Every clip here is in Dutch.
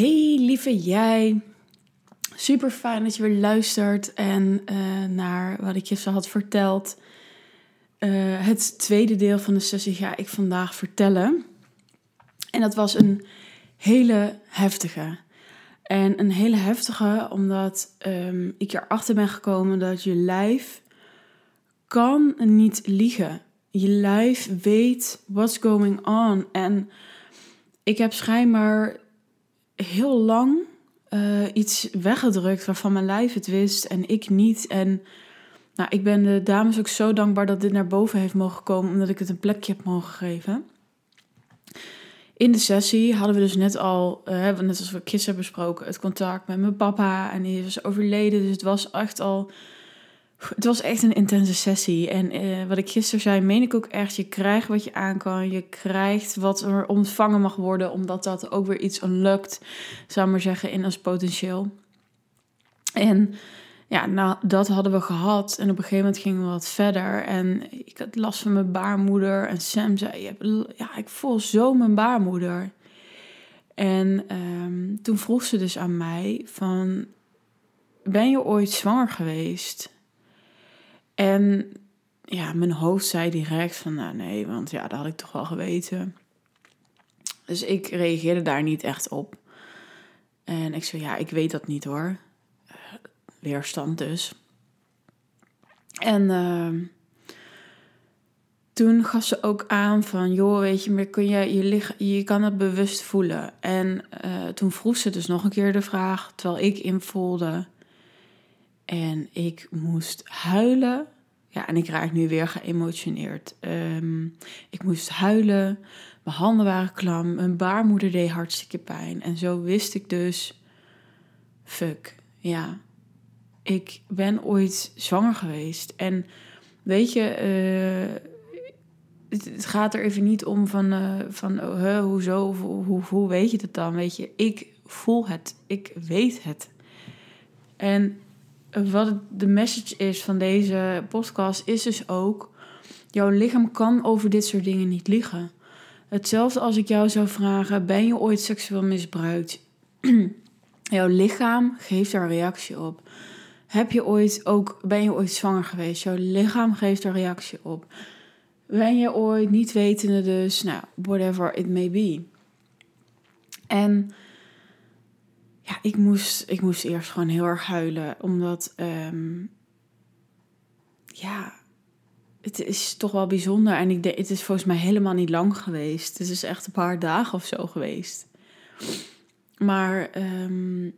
Hey lieve jij. Super fijn dat je weer luistert en uh, naar wat ik je zo had verteld. Uh, het tweede deel van de sessie ga ik vandaag vertellen. En dat was een hele heftige. En een hele heftige omdat um, ik erachter ben gekomen dat je lijf kan niet liegen. Je lijf weet what's going on. En ik heb schijnbaar heel lang uh, iets weggedrukt waarvan mijn lijf het wist en ik niet. En nou, ik ben de dames ook zo dankbaar dat dit naar boven heeft mogen komen, omdat ik het een plekje heb mogen geven. In de sessie hadden we dus net al, uh, net als we gisteren hebben besproken, het contact met mijn papa. En die was overleden, dus het was echt al het was echt een intense sessie. En uh, wat ik gisteren zei, meen ik ook echt. Je krijgt wat je aan kan. Je krijgt wat er ontvangen mag worden. Omdat dat ook weer iets unlukt, zou maar zeggen, in ons potentieel. En ja, nou, dat hadden we gehad. En op een gegeven moment gingen we wat verder. En ik had last van mijn baarmoeder. En Sam zei, ja, ik voel zo mijn baarmoeder. En um, toen vroeg ze dus aan mij van, ben je ooit zwanger geweest? En ja, mijn hoofd zei direct van, nou nee, want ja, dat had ik toch wel geweten. Dus ik reageerde daar niet echt op. En ik zei, ja, ik weet dat niet hoor. Uh, weerstand dus. En uh, toen gaf ze ook aan van, joh, weet je, maar kun je, je, lig, je kan het bewust voelen. En uh, toen vroeg ze dus nog een keer de vraag, terwijl ik invoelde en ik moest huilen. Ja, en ik raak nu weer geëmotioneerd. Um, ik moest huilen. Mijn handen waren klam. Mijn baarmoeder deed hartstikke pijn. En zo wist ik dus: fuck, ja. Ik ben ooit zwanger geweest. En weet je, uh, het, gaat er even niet om van, uh, van uh, hoezo, hoe, hoe weet je het dan? Weet je, ik voel het. Ik weet het. En wat de message is van deze podcast, is dus ook: jouw lichaam kan over dit soort dingen niet liegen. Hetzelfde als ik jou zou vragen: ben je ooit seksueel misbruikt? jouw lichaam geeft daar reactie op. Heb je ooit ook, ben je ooit zwanger geweest? Jouw lichaam geeft daar reactie op. Ben je ooit niet wetende, dus, nou, whatever it may be. En ja, ik moest, ik moest eerst gewoon heel erg huilen. Omdat, um, ja, het is toch wel bijzonder. En ik denk, het is volgens mij helemaal niet lang geweest. Het is echt een paar dagen of zo geweest. Maar um,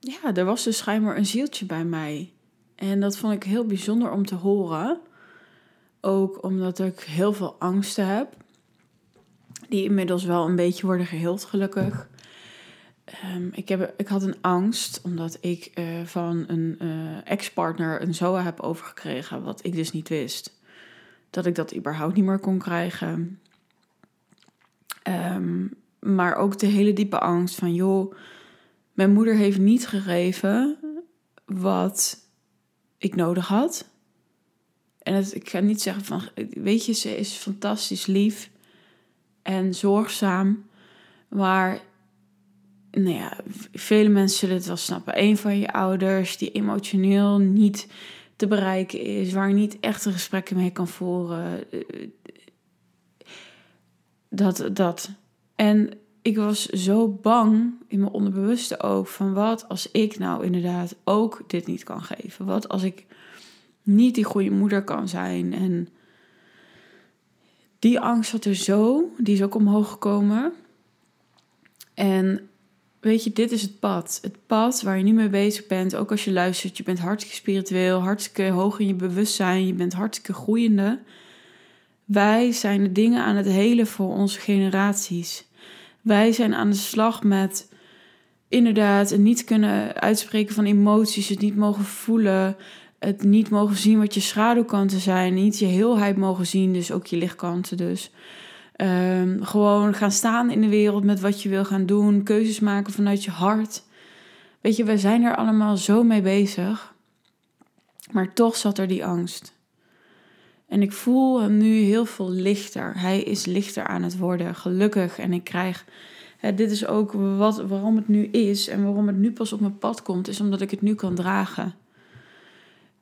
ja, er was dus schijnbaar een zieltje bij mij. En dat vond ik heel bijzonder om te horen. Ook omdat ik heel veel angsten heb. Die inmiddels wel een beetje worden geheeld, gelukkig. Um, ik, heb, ik had een angst omdat ik uh, van een uh, ex-partner een ZOA heb overgekregen, wat ik dus niet wist. Dat ik dat überhaupt niet meer kon krijgen. Um, maar ook de hele diepe angst van, joh, mijn moeder heeft niet gegeven wat ik nodig had. En ik ga niet zeggen van, weet je, ze is fantastisch lief en zorgzaam. Maar nou ja, vele mensen zullen het wel snappen. Een van je ouders die emotioneel niet te bereiken is, waar je niet echte gesprekken mee kan voeren. Dat, dat. En ik was zo bang in mijn onderbewuste ook van wat als ik nou inderdaad ook dit niet kan geven? Wat als ik niet die goede moeder kan zijn? En die angst zat er zo, die is ook omhoog gekomen. En weet je, dit is het pad. Het pad waar je nu mee bezig bent, ook als je luistert. Je bent hartstikke spiritueel, hartstikke hoog in je bewustzijn, je bent hartstikke groeiende. Wij zijn de dingen aan het helen voor onze generaties. Wij zijn aan de slag met inderdaad het niet kunnen uitspreken van emoties, het niet mogen voelen, het niet mogen zien wat je schaduwkanten zijn, niet je heelheid mogen zien, dus ook je lichtkanten dus. Um, gewoon gaan staan in de wereld met wat je wil gaan doen. Keuzes maken vanuit je hart. Weet je, we zijn er allemaal zo mee bezig. Maar toch zat er die angst. En ik voel hem nu heel veel lichter. Hij is lichter aan het worden, gelukkig. En ik krijg dit is ook wat, waarom het nu is en waarom het nu pas op mijn pad komt, is omdat ik het nu kan dragen.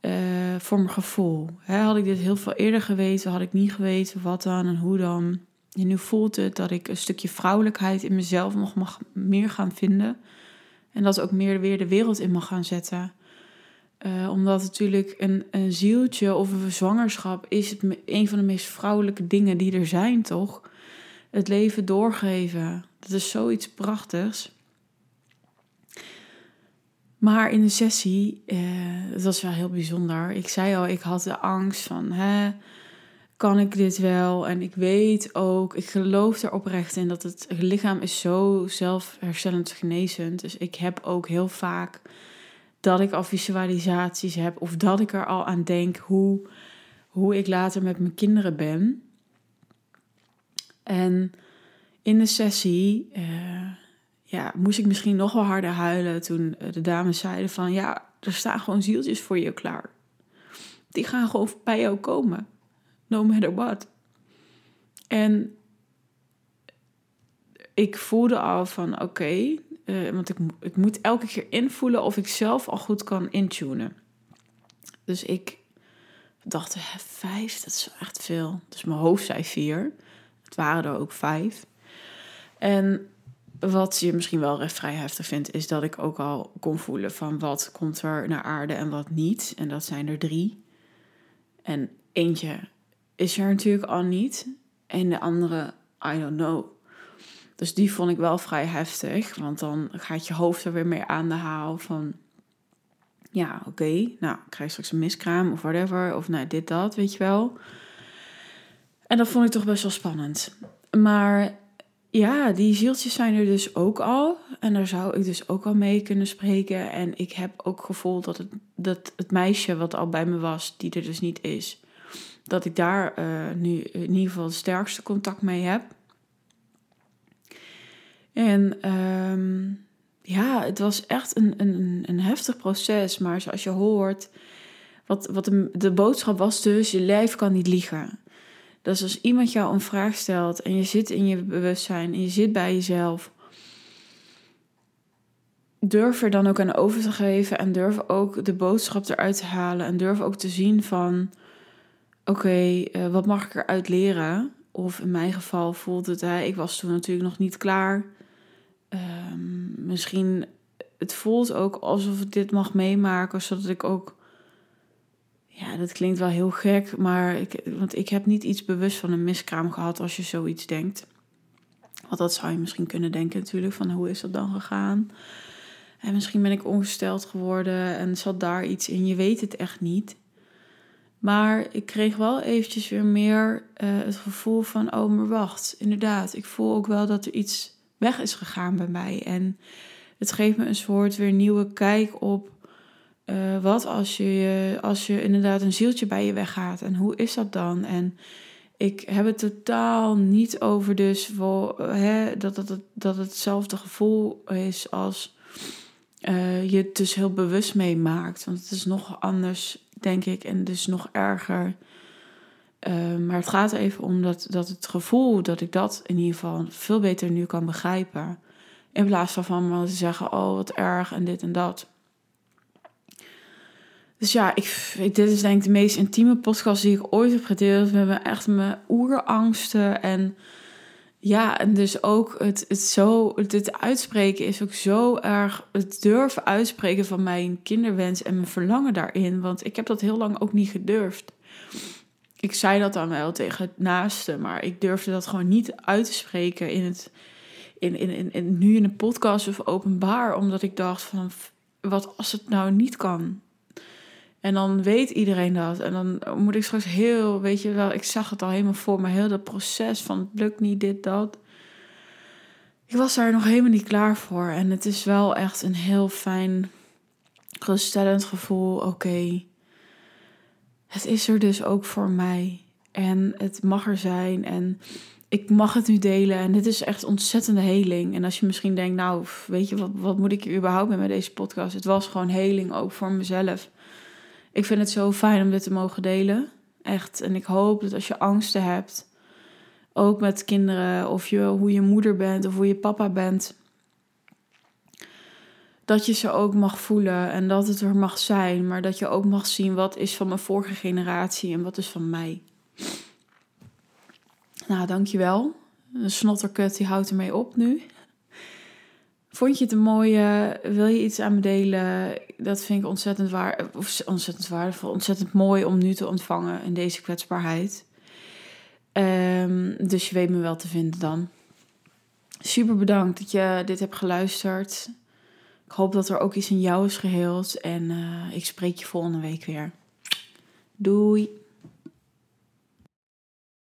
Uh, voor mijn gevoel. had ik dit heel veel eerder geweten, had ik niet geweten wat dan en hoe dan. En nu voelt het dat ik een stukje vrouwelijkheid in mezelf nog mag meer gaan vinden. En dat ook meer weer de wereld in mag gaan zetten. Uh, omdat natuurlijk een, een zieltje of een zwangerschap is het een van de meest vrouwelijke dingen die er zijn, toch? Het leven doorgeven. Dat is zoiets prachtigs. Maar in de sessie, uh, dat was wel heel bijzonder. Ik zei al, ik had de angst van, hè, kan ik dit wel? En ik weet ook, ik geloof er oprecht in dat het lichaam is zo zelfherstellend genezend. Dus ik heb ook heel vaak dat ik al visualisaties heb of dat ik er al aan denk hoe, hoe ik later met mijn kinderen ben. En in de sessie uh, ja, moest ik misschien nog wel harder huilen toen de dames zeiden van ja, er staan gewoon zieltjes voor je klaar. Die gaan gewoon bij jou komen no matter what. En ik voelde al van oké, eh, want ik, ik moet elke keer invoelen of ik zelf al goed kan intunen. Dus ik dacht, vijf, dat is echt veel. Dus mijn hoofd zei vier. Het waren er ook vijf. En wat je misschien wel vrij heftig vindt, is dat ik ook al kon voelen van wat komt er naar aarde en wat niet. En dat zijn er drie. En eentje is er natuurlijk al niet. En de andere, I don't know. Dus die vond ik wel vrij heftig. Want dan gaat je hoofd er weer mee aan de haal van... Ja, oké, nou, ik krijg straks een miskraam of whatever. Of nou, dit, dat, weet je wel. En dat vond ik toch best wel spannend. Maar ja, die zieltjes zijn er dus ook al. En daar zou ik dus ook al mee kunnen spreken. En ik heb ook gevoeld dat het, dat het meisje wat al bij me was, die er dus niet is dat ik daar uh, nu in ieder geval het sterkste contact mee heb. En um, ja, het was echt een, een, een heftig proces. Maar zoals je hoort, wat, wat de, de boodschap was dus, je lijf kan niet liegen. Dus als iemand jou een vraag stelt en je zit in je bewustzijn en je zit bij jezelf, durf er dan ook aan over te geven en durf ook de boodschap eruit te halen en durf ook te zien van oké, eh, wat mag ik eruit leren? Of in mijn geval voelde het, hè, ik was toen natuurlijk nog niet klaar. Um, misschien, het voelt ook alsof ik dit mag meemaken, zodat ik ook, ja, dat klinkt wel heel gek, maar ik, want ik heb niet iets bewust van een miskraam gehad als je zoiets denkt. Want dat zou je misschien kunnen denken natuurlijk, van hoe is dat dan gegaan? En misschien ben ik ongesteld geworden en zat daar iets in. Je weet het echt niet. Maar ik kreeg wel eventjes weer meer uh, het gevoel van, oh maar wacht, inderdaad, ik voel ook wel dat er iets weg is gegaan bij mij. En het geeft me een soort weer nieuwe kijk op uh, wat als je, als je inderdaad een zieltje bij je weggaat. En hoe is dat dan? En ik heb het totaal niet over dus hè, dat, het, dat het hetzelfde gevoel is als uh, je het dus heel bewust meemaakt. Want het is nog anders denk ik. En dus nog erger. Uh, maar het gaat even om dat, dat het gevoel dat ik dat in ieder geval veel beter nu kan begrijpen. In plaats van van me te zeggen, oh wat erg en dit en dat. Dus ja, ik, dit is denk ik de meest intieme podcast die ik ooit heb gedeeld. We hebben echt mijn oerangsten en ja, en dus ook het, het zo, het uitspreken is ook zo erg, het durven uitspreken van mijn kinderwens en mijn verlangen daarin. Want ik heb dat heel lang ook niet gedurfd. Ik zei dat dan wel tegen het naaste, maar ik durfde dat gewoon niet uit te spreken in het, in, in, in, in nu in een podcast of openbaar. Omdat ik dacht van, wat als het nou niet kan? En dan weet iedereen dat. En dan moet ik straks heel, weet je wel, ik zag het al helemaal voor me, heel dat proces van het lukt niet, dit, dat. Ik was daar nog helemaal niet klaar voor. En het is wel echt een heel fijn, geruststellend gevoel. Oké, het is er dus ook voor mij. En het mag er zijn. En ik mag het nu delen. En dit is echt ontzettende heling. En als je misschien denkt, nou, weet je, wat, wat moet ik hier überhaupt mee met deze podcast? Het was gewoon heling ook voor mezelf. Ik vind het zo fijn om dit te mogen delen. Echt. En ik hoop dat als je angsten hebt, Ook met kinderen, of je, hoe je moeder bent of hoe je papa bent. Dat je ze ook mag voelen en dat het er mag zijn, maar dat je ook mag zien wat is van mijn vorige generatie en wat is van mij. Nou, dankjewel. Een snotterkut die houdt ermee op nu. Vond je het een mooie? Wil je iets aan me delen? Dat vind ik ontzettend, waar, ontzettend waardevol. Ontzettend mooi om nu te ontvangen in deze kwetsbaarheid. Um, dus je weet me wel te vinden dan. Super bedankt dat je dit hebt geluisterd. Ik hoop dat er ook iets in jou is geheeld. En uh, ik spreek je volgende week weer. Doei!